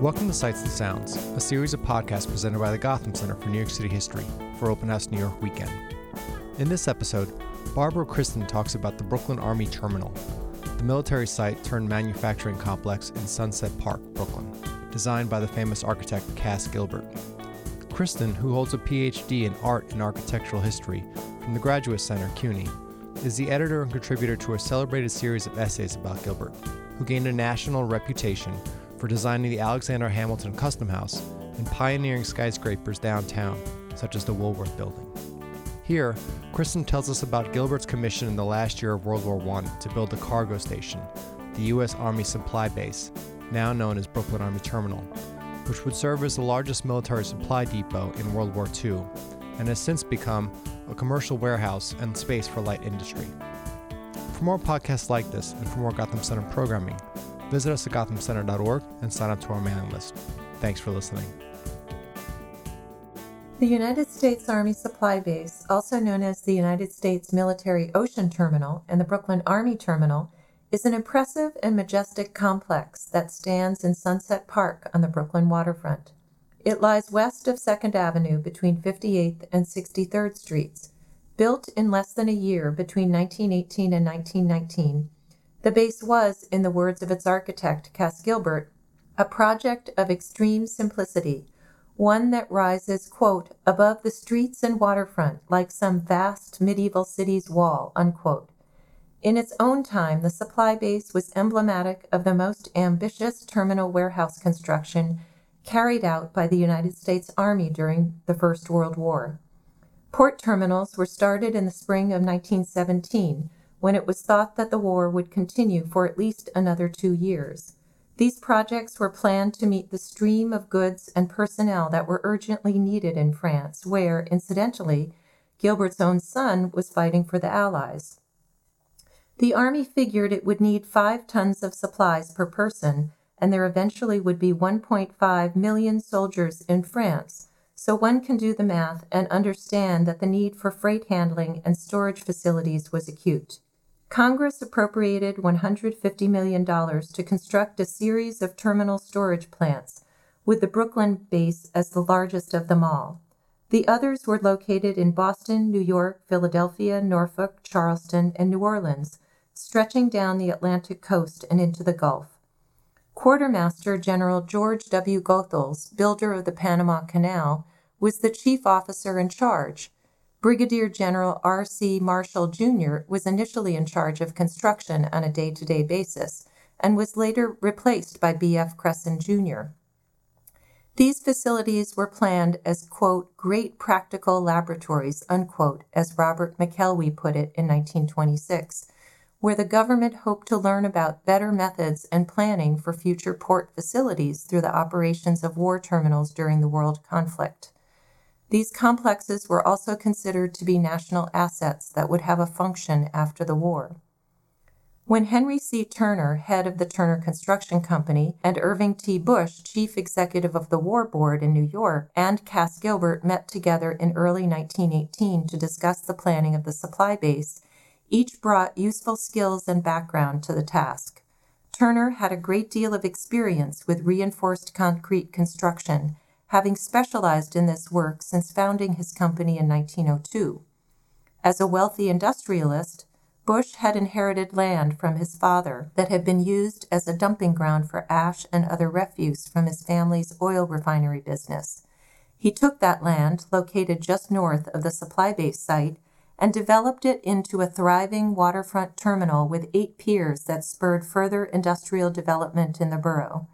Welcome to Sights and Sounds, a series of podcasts presented by the Gotham Center for New York City History for Open House New York Weekend. In this episode, Barbara Christen talks about the Brooklyn Army Terminal, the military site turned manufacturing complex in Sunset Park, Brooklyn, designed by the famous architect Cass Gilbert. Christen, who holds a PhD in art and architectural history from the Graduate Center, CUNY, is the editor and contributor to a celebrated series of essays about Gilbert, who gained a national reputation for designing the Alexander Hamilton Custom House and pioneering skyscrapers downtown, such as the Woolworth Building. Here, Christen tells us about Gilbert's commission in the last year of World War I to build the cargo station, the U.S. Army Supply Base, now known as Brooklyn Army Terminal, which would serve as the largest military supply depot in World War II and has since become a commercial warehouse and space for light industry. For more podcasts like this and for more Gotham Center programming, visit us at gothamcenter.org and sign up to our mailing list. Thanks for listening. The United States Army Supply Base, also known as the United States Military Ocean Terminal and the Brooklyn Army Terminal, is an impressive and majestic complex that stands in Sunset Park on the Brooklyn waterfront. It lies west of 2nd Avenue between 58th and 63rd Streets. Built in less than a year between 1918 and 1919, the base was, in the words of its architect, Cass Gilbert, a project of extreme simplicity, one that rises, quote, above the streets and waterfront like some vast medieval city's wall, unquote. In its own time, the supply base was emblematic of the most ambitious terminal warehouse construction carried out by the United States Army during the First World War. Port terminals were started in the spring of 1917 when it was thought that the war would continue for at least another two years. These projects were planned to meet the stream of goods and personnel that were urgently needed in France, where, incidentally, Gilbert's own son was fighting for the Allies. The Army figured it would need five tons of supplies per person and there eventually would be 1.5 million soldiers in France, so one can do the math and understand that the need for freight handling and storage facilities was acute. Congress appropriated $150 million to construct a series of terminal storage plants, with the Brooklyn base as the largest of them all. The others were located in Boston, New York, Philadelphia, Norfolk, Charleston, and New Orleans, stretching down the Atlantic coast and into the Gulf. Quartermaster General George W. Goethals, builder of the Panama Canal, was the chief officer in charge. Brigadier General R. C. Marshall, Jr. was initially in charge of construction on a day to day basis and was later replaced by B. F. Cresson, Jr. These facilities were planned as, quote, great practical laboratories, unquote, as Robert McKelvey put it in 1926 where the government hoped to learn about better methods and planning for future port facilities through the operations of war terminals during the world conflict. These complexes were also considered to be national assets that would have a function after the war. When Henry C. Turner, head of the Turner Construction Company, and Irving T. Bush, chief executive of the War Board in New York, and Cass Gilbert met together in early 1918 to discuss the planning of the supply base, each brought useful skills and background to the task. Turner had a great deal of experience with reinforced concrete construction, having specialized in this work since founding his company in 1902. As a wealthy industrialist, Bush had inherited land from his father that had been used as a dumping ground for ash and other refuse from his family's oil refinery business. He took that land, located just north of the supply base site, and developed it into a thriving waterfront terminal with eight piers that spurred further industrial development in the borough.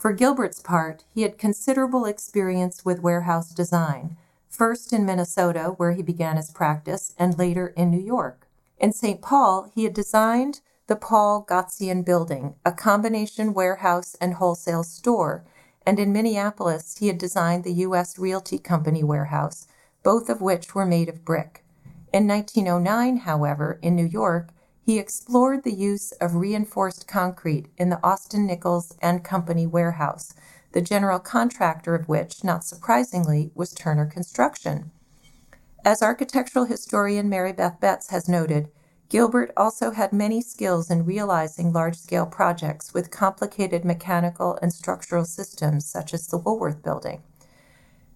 For Gilbert's part, he had considerable experience with warehouse design, first in Minnesota, where he began his practice, and later in New York. In St. Paul, he had designed the Paul Gotzian Building, a combination warehouse and wholesale store, and in Minneapolis, he had designed the U.S. Realty Company warehouse, both of which were made of brick. In 1909, however, in New York, he explored the use of reinforced concrete in the Austin Nichols and Company warehouse, the general contractor of which, not surprisingly, was Turner Construction. As architectural historian Mary Beth Betts has noted, Gilbert also had many skills in realizing large scale projects with complicated mechanical and structural systems, such as the Woolworth Building.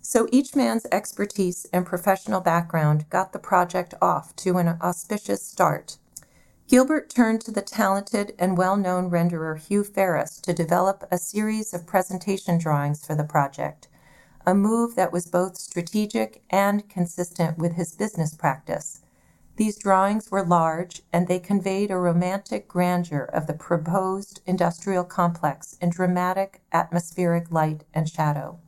So each man's expertise and professional background got the project off to an auspicious start. Gilbert turned to the talented and well known renderer Hugh Ferriss to develop a series of presentation drawings for the project, a move that was both strategic and consistent with his business practice. These drawings were large, and they conveyed a romantic grandeur of the proposed industrial complex in dramatic atmospheric light and shadow.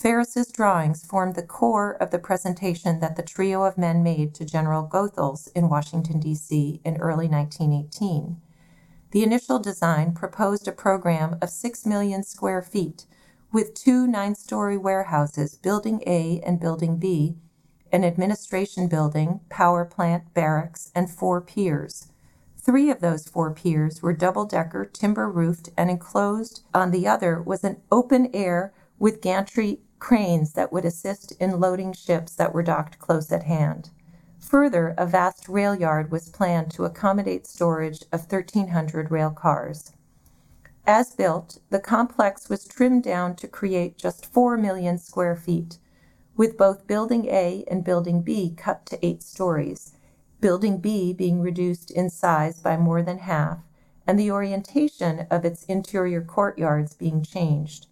Ferriss's drawings formed the core of the presentation that the trio of men made to General Goethals in Washington, D.C. in early 1918. The initial design proposed a program of 6 million square feet with two nine story warehouses, Building A and Building B, an administration building, power plant, barracks, and four piers. Three of those four piers were double decker, timber roofed, and enclosed. On the other was an open air with gantry cranes that would assist in loading ships that were docked close at hand. Further, a vast rail yard was planned to accommodate storage of 1,300 rail cars. As built, the complex was trimmed down to create just 4 million square feet, with both Building A and Building B cut to eight stories, Building B being reduced in size by more than half, and the orientation of its interior courtyards being changed.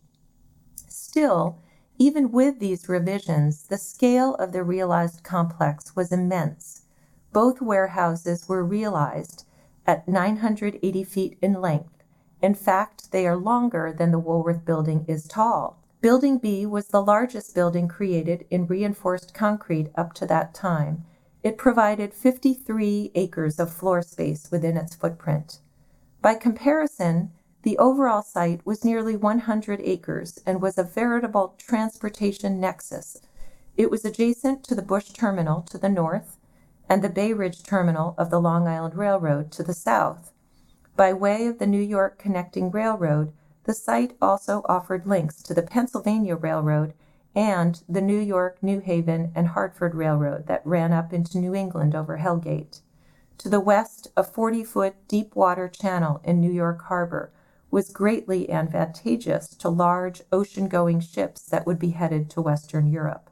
Still, even with these revisions, the scale of the realized complex was immense. Both warehouses were realized at 980 feet in length. In fact, they are longer than the Woolworth building is tall. Building B was the largest building created in reinforced concrete up to that time. It provided 53 acres of floor space within its footprint. By comparison, the overall site was nearly 100 acres and was a veritable transportation nexus. It was adjacent to the Bush Terminal to the north and the Bay Ridge Terminal of the Long Island Railroad to the south. By way of the New York Connecting Railroad, the site also offered links to the Pennsylvania Railroad and the New York, New Haven, and Hartford Railroad that ran up into New England over Hellgate. To the west, a 40 foot deep water channel in New York Harbor was greatly advantageous to large ocean going ships that would be headed to Western Europe.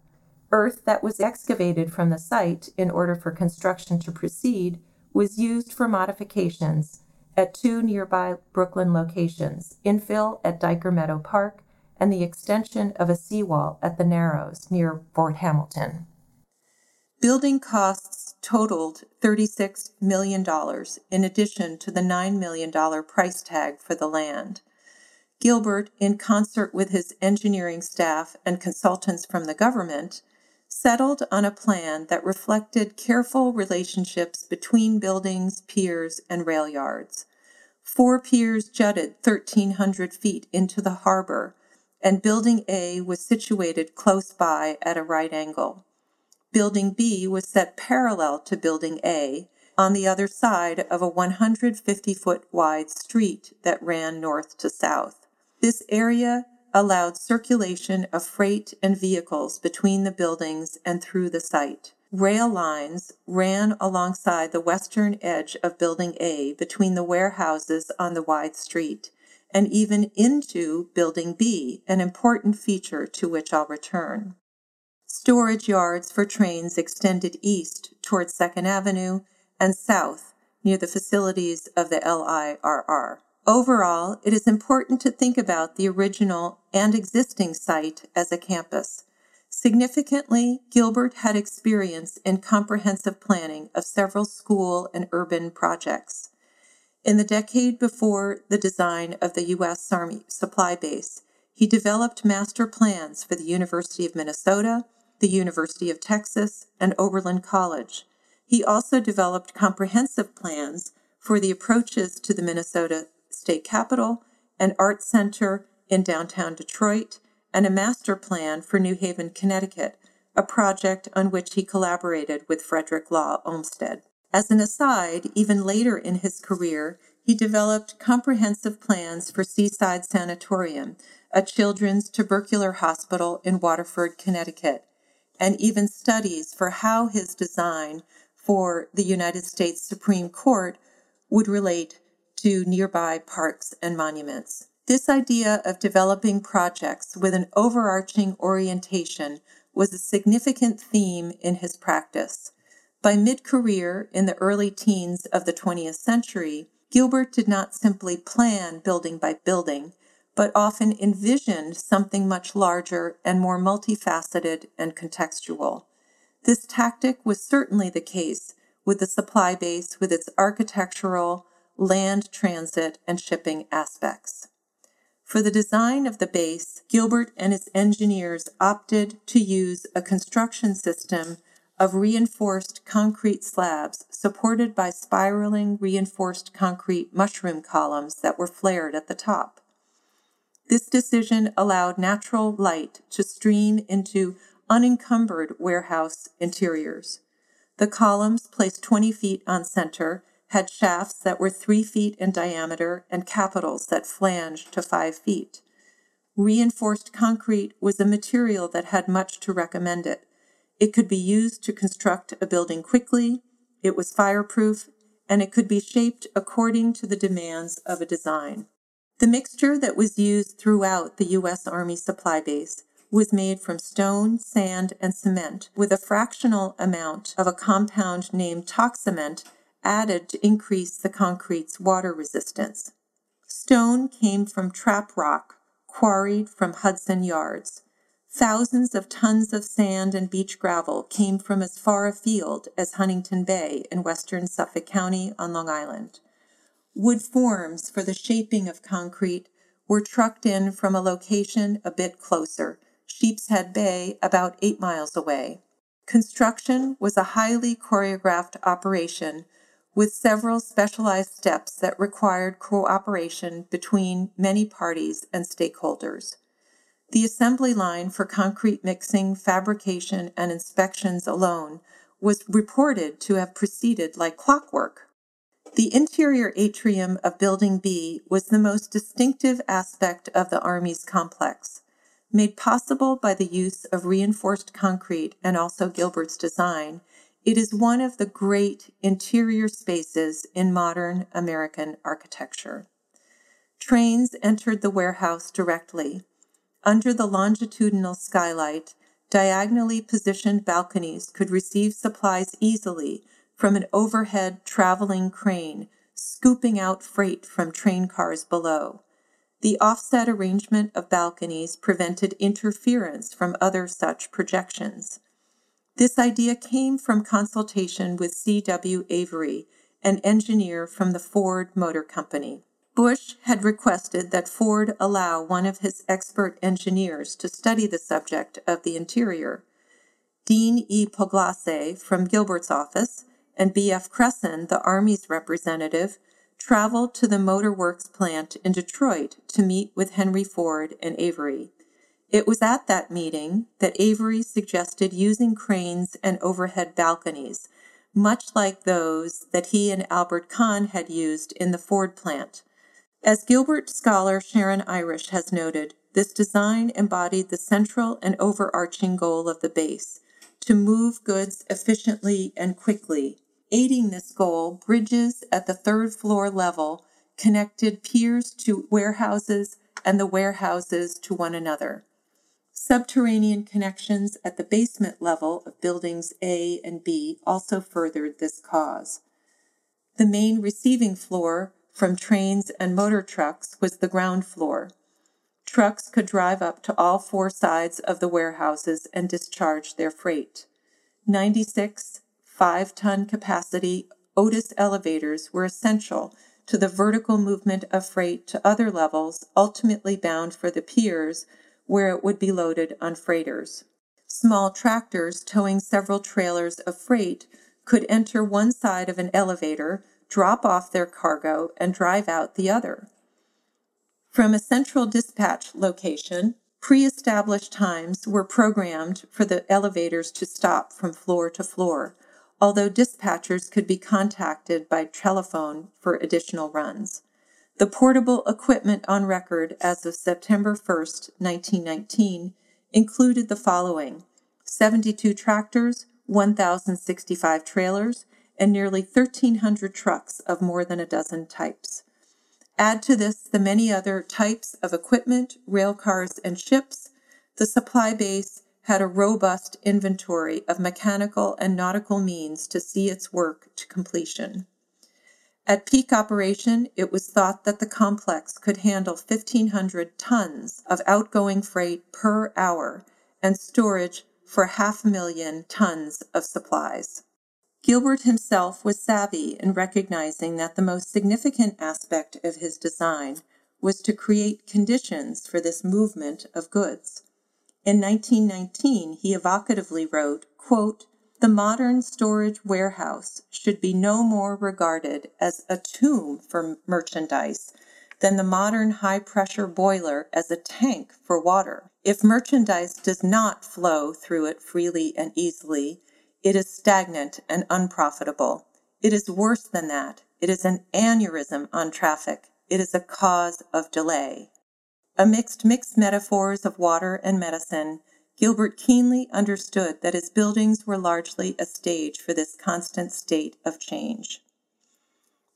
Earth that was excavated from the site in order for construction to proceed was used for modifications at two nearby Brooklyn locations infill at Dyker Meadow Park and the extension of a seawall at the Narrows near Fort Hamilton. Building costs totaled $36 million in addition to the $9 million price tag for the land. Gilbert, in concert with his engineering staff and consultants from the government, settled on a plan that reflected careful relationships between buildings, piers, and rail yards. Four piers jutted 1,300 feet into the harbor, and Building A was situated close by at a right angle. Building B was set parallel to Building A on the other side of a 150 foot wide street that ran north to south. This area allowed circulation of freight and vehicles between the buildings and through the site. Rail lines ran alongside the western edge of Building A between the warehouses on the wide street and even into Building B, an important feature to which I'll return. Storage yards for trains extended east toward Second Avenue and south near the facilities of the LIRR. Overall, it is important to think about the original and existing site as a campus. Significantly, Gilbert had experience in comprehensive planning of several school and urban projects. In the decade before the design of the U.S. Army supply base, he developed master plans for the University of Minnesota, the University of Texas, and Oberlin College. He also developed comprehensive plans for the approaches to the Minnesota State Capitol, an art center in downtown Detroit, and a master plan for New Haven, Connecticut, a project on which he collaborated with Frederick Law Olmsted. As an aside, even later in his career, he developed comprehensive plans for Seaside Sanatorium, a children's tubercular hospital in Waterford, Connecticut, and even studies for how his design for the United States Supreme Court would relate to nearby parks and monuments. This idea of developing projects with an overarching orientation was a significant theme in his practice. By mid career, in the early teens of the 20th century, Gilbert did not simply plan building by building, but often envisioned something much larger and more multifaceted and contextual. This tactic was certainly the case with the supply base with its architectural, land transit, and shipping aspects. For the design of the base, Gilbert and his engineers opted to use a construction system of reinforced concrete slabs supported by spiraling reinforced concrete mushroom columns that were flared at the top. This decision allowed natural light to stream into unencumbered warehouse interiors. The columns, placed 20 feet on center, had shafts that were 3 feet in diameter and capitals that flanged to 5 feet. Reinforced concrete was a material that had much to recommend it. It could be used to construct a building quickly, it was fireproof, and it could be shaped according to the demands of a design. The mixture that was used throughout the U.S. Army supply base was made from stone, sand, and cement, with a fractional amount of a compound named toxement added to increase the concrete's water resistance. Stone came from trap rock quarried from Hudson Yards. Thousands of tons of sand and beach gravel came from as far afield as Huntington Bay in western Suffolk County on Long Island. Wood forms for the shaping of concrete were trucked in from a location a bit closer, Sheepshead Bay, about eight miles away. Construction was a highly choreographed operation with several specialized steps that required cooperation between many parties and stakeholders. The assembly line for concrete mixing, fabrication, and inspections alone was reported to have proceeded like clockwork. The interior atrium of Building B was the most distinctive aspect of the Army's complex made possible by the use of reinforced concrete and also Gilbert's design, it is one of the great interior spaces in modern American architecture. Trains entered the warehouse directly. Under the longitudinal skylight, diagonally positioned balconies could receive supplies easily from an overhead traveling crane, scooping out freight from train cars below. The offset arrangement of balconies prevented interference from other such projections. This idea came from consultation with C.W. Avery, an engineer from the Ford Motor Company. Bush had requested that Ford allow one of his expert engineers to study the subject of the interior. Dean E. Pugliese from Gilbert's office and B.F. Cresson, the Army's representative, traveled to the Motor Works plant in Detroit to meet with Henry Ford and Avery. It was at that meeting that Avery suggested using cranes and overhead balconies, much like those that he and Albert Kahn had used in the Ford plant. As Gilbert scholar Sharon Irish has noted, this design embodied the central and overarching goal of the base to move goods efficiently and quickly Aiding this goal, bridges at the third floor level connected piers to warehouses and the warehouses to one another. Subterranean connections at the basement level of buildings A and B also furthered this cause. The main receiving floor from trains and motor trucks was the ground floor. Trucks could drive up to all four sides of the warehouses and discharge their freight. 96 five ton capacity Otis elevators were essential to the vertical movement of freight to other levels, ultimately bound for the piers where it would be loaded on freighters. Small tractors towing several trailers of freight could enter one side of an elevator, drop off their cargo, and drive out the other. From a central dispatch location, pre established times were programmed for the elevators to stop from floor to floor although dispatchers could be contacted by telephone for additional runs. The portable equipment on record as of September 1, 1919, included the following 72 tractors, 1,065 trailers, and nearly 1,300 trucks of more than a dozen types. Add to this the many other types of equipment, rail cars, and ships, the supply base had a robust inventory of mechanical and nautical means to see its work to completion. At peak operation, it was thought that the complex could handle 1,500 tons of outgoing freight per hour and storage for half a million tons of supplies. Gilbert himself was savvy in recognizing that the most significant aspect of his design was to create conditions for this movement of goods. In 1919, he evocatively wrote, quote, the modern storage warehouse should be no more regarded as a tomb for merchandise than the modern high pressure boiler as a tank for water. If merchandise does not flow through it freely and easily, it is stagnant and unprofitable. It is worse than that. It is an aneurysm on traffic. It is a cause of delay. Amidst mixed metaphors of water and medicine, Gilbert keenly understood that his buildings were largely a stage for this constant state of change.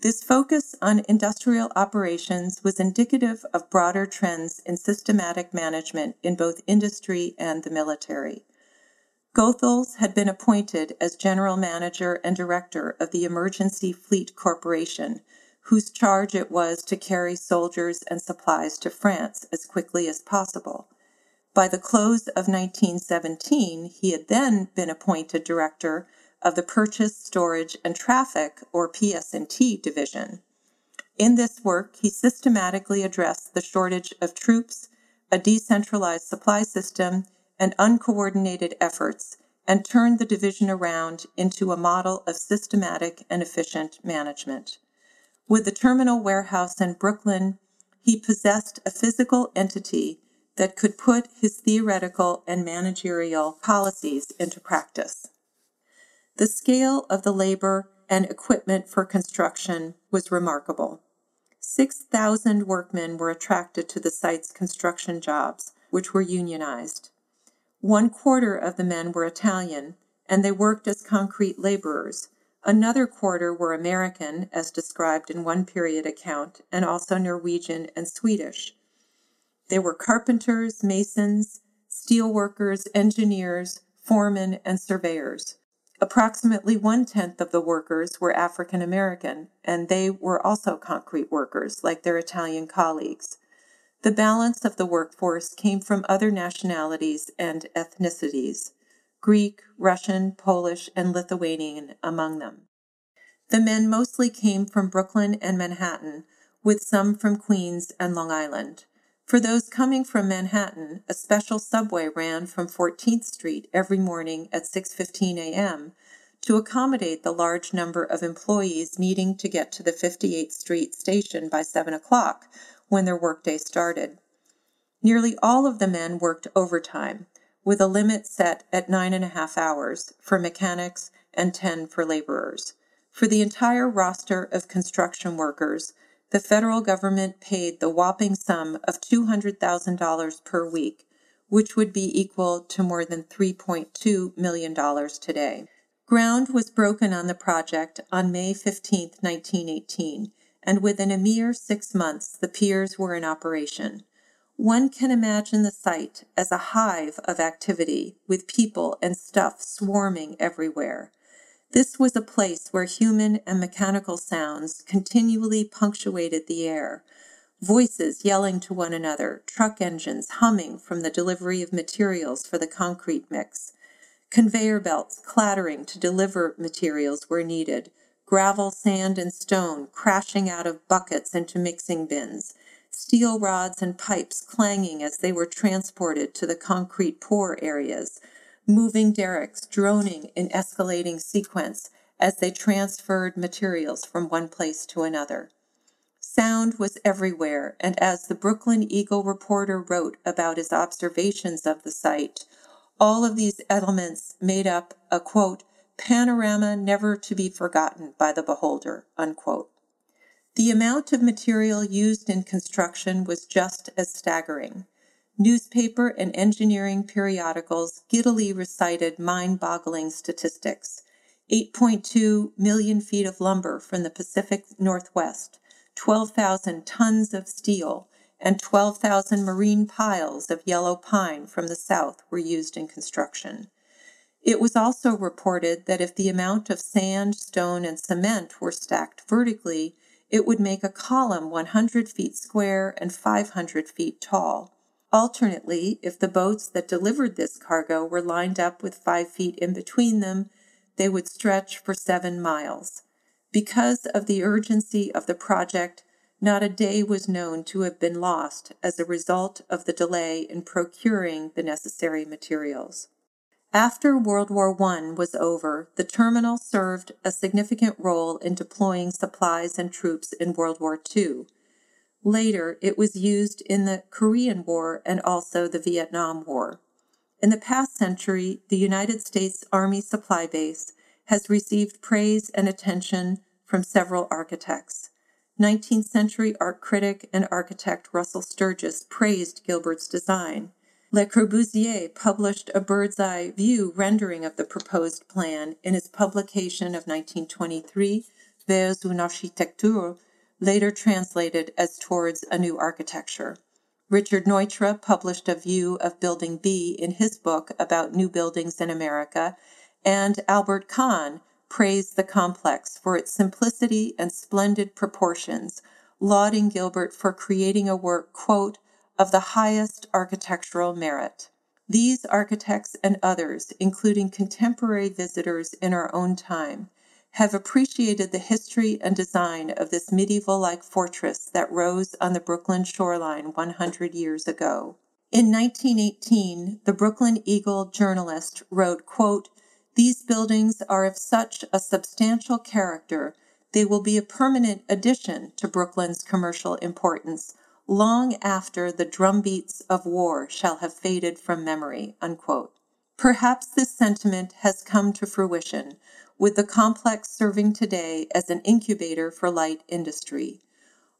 This focus on industrial operations was indicative of broader trends in systematic management in both industry and the military. Goethals had been appointed as general manager and director of the Emergency Fleet Corporation, whose charge it was to carry soldiers and supplies to France as quickly as possible. By the close of 1917, he had then been appointed director of the Purchase, Storage, and Traffic, or PS&T division. In this work, he systematically addressed the shortage of troops, a decentralized supply system, and uncoordinated efforts and turned the division around into a model of systematic and efficient management. With the terminal warehouse in Brooklyn, he possessed a physical entity that could put his theoretical and managerial policies into practice. The scale of the labor and equipment for construction was remarkable. 6,000 workmen were attracted to the site's construction jobs, which were unionized. One quarter of the men were Italian, and they worked as concrete laborers. Another quarter were American, as described in one period account, and also Norwegian and Swedish. They were carpenters, masons, steel workers, engineers, foremen, and surveyors. Approximately one tenth of the workers were African American, and they were also concrete workers, like their Italian colleagues. The balance of the workforce came from other nationalities and ethnicities, Greek, Russian, Polish, and Lithuanian among them. The men mostly came from Brooklyn and Manhattan, with some from Queens and Long Island. For those coming from Manhattan, a special subway ran from 14th Street every morning at 6:15 a.m. to accommodate the large number of employees needing to get to the 58th Street station by 7 o'clock, when their workday started. Nearly all of the men worked overtime, with a limit set at nine and a half hours for mechanics and 10 for laborers. For the entire roster of construction workers, the federal government paid the whopping sum of $200,000 per week, which would be equal to more than $3.2 million today. Ground was broken on the project on May 15, 1918, and within a mere six months the piers were in operation. One can imagine the site as a hive of activity, with people and stuff swarming everywhere. This was a place where human and mechanical sounds continually punctuated the air. Voices yelling to one another, truck engines humming from the delivery of materials for the concrete mix, conveyor belts clattering to deliver materials where needed, gravel, sand, and stone crashing out of buckets into mixing bins, steel rods and pipes clanging as they were transported to the concrete pour areas, moving derricks droning in escalating sequence as they transferred materials from one place to another. Sound was everywhere, and as the Brooklyn Eagle reporter wrote about his observations of the site, all of these elements made up a quote, panorama never to be forgotten by the beholder. Unquote. The amount of material used in construction was just as staggering. Newspaper and engineering periodicals giddily recited mind boggling statistics. 8.2 million feet of lumber from the Pacific Northwest, 12,000 tons of steel, and 12,000 marine piles of yellow pine from the south were used in construction. It was also reported that if the amount of sand, stone, and cement were stacked vertically, it would make a column 100 feet square and 500 feet tall. Alternately, if the boats that delivered this cargo were lined up with five feet in between them, they would stretch for seven miles. Because of the urgency of the project, not a day was known to have been lost as a result of the delay in procuring the necessary materials. After World War I was over, the terminal served a significant role in deploying supplies and troops in World War II. Later, it was used in the Korean War and also the Vietnam War. In the past century, the United States Army Supply Base has received praise and attention from several architects. 19th century art critic and architect Russell Sturgis praised Gilbert's design. Le Corbusier published a bird's eye view rendering of the proposed plan in his publication of 1923, Vers une architecture, later translated as Towards a New Architecture. Richard Neutra published a view of Building B in his book about new buildings in America, and Albert Kahn praised the complex for its simplicity and splendid proportions, lauding Gilbert for creating a work, quote, of the highest architectural merit. These architects and others, including contemporary visitors in our own time, have appreciated the history and design of this medieval like fortress that rose on the Brooklyn shoreline 100 years ago. In 1918, the Brooklyn Eagle journalist wrote, quote, These buildings are of such a substantial character, they will be a permanent addition to Brooklyn's commercial importance long after the drumbeats of war shall have faded from memory. Unquote. Perhaps this sentiment has come to fruition with the complex serving today as an incubator for light industry.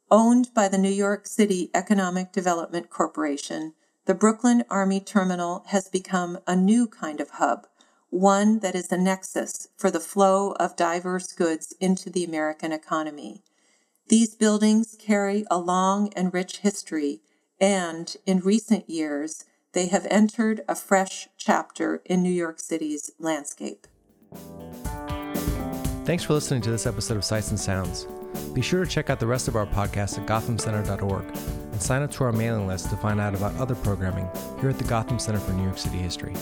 Owned by the New York City Economic Development Corporation, the Brooklyn Army Terminal has become a new kind of hub, one that is a nexus for the flow of diverse goods into the American economy. These buildings carry a long and rich history, and in recent years, they have entered a fresh chapter in New York City's landscape. Thanks for listening to this episode of Sights and Sounds. Be sure to check out the rest of our podcast at gothamcenter.org and sign up to our mailing list to find out about other programming here at the Gotham Center for New York City History.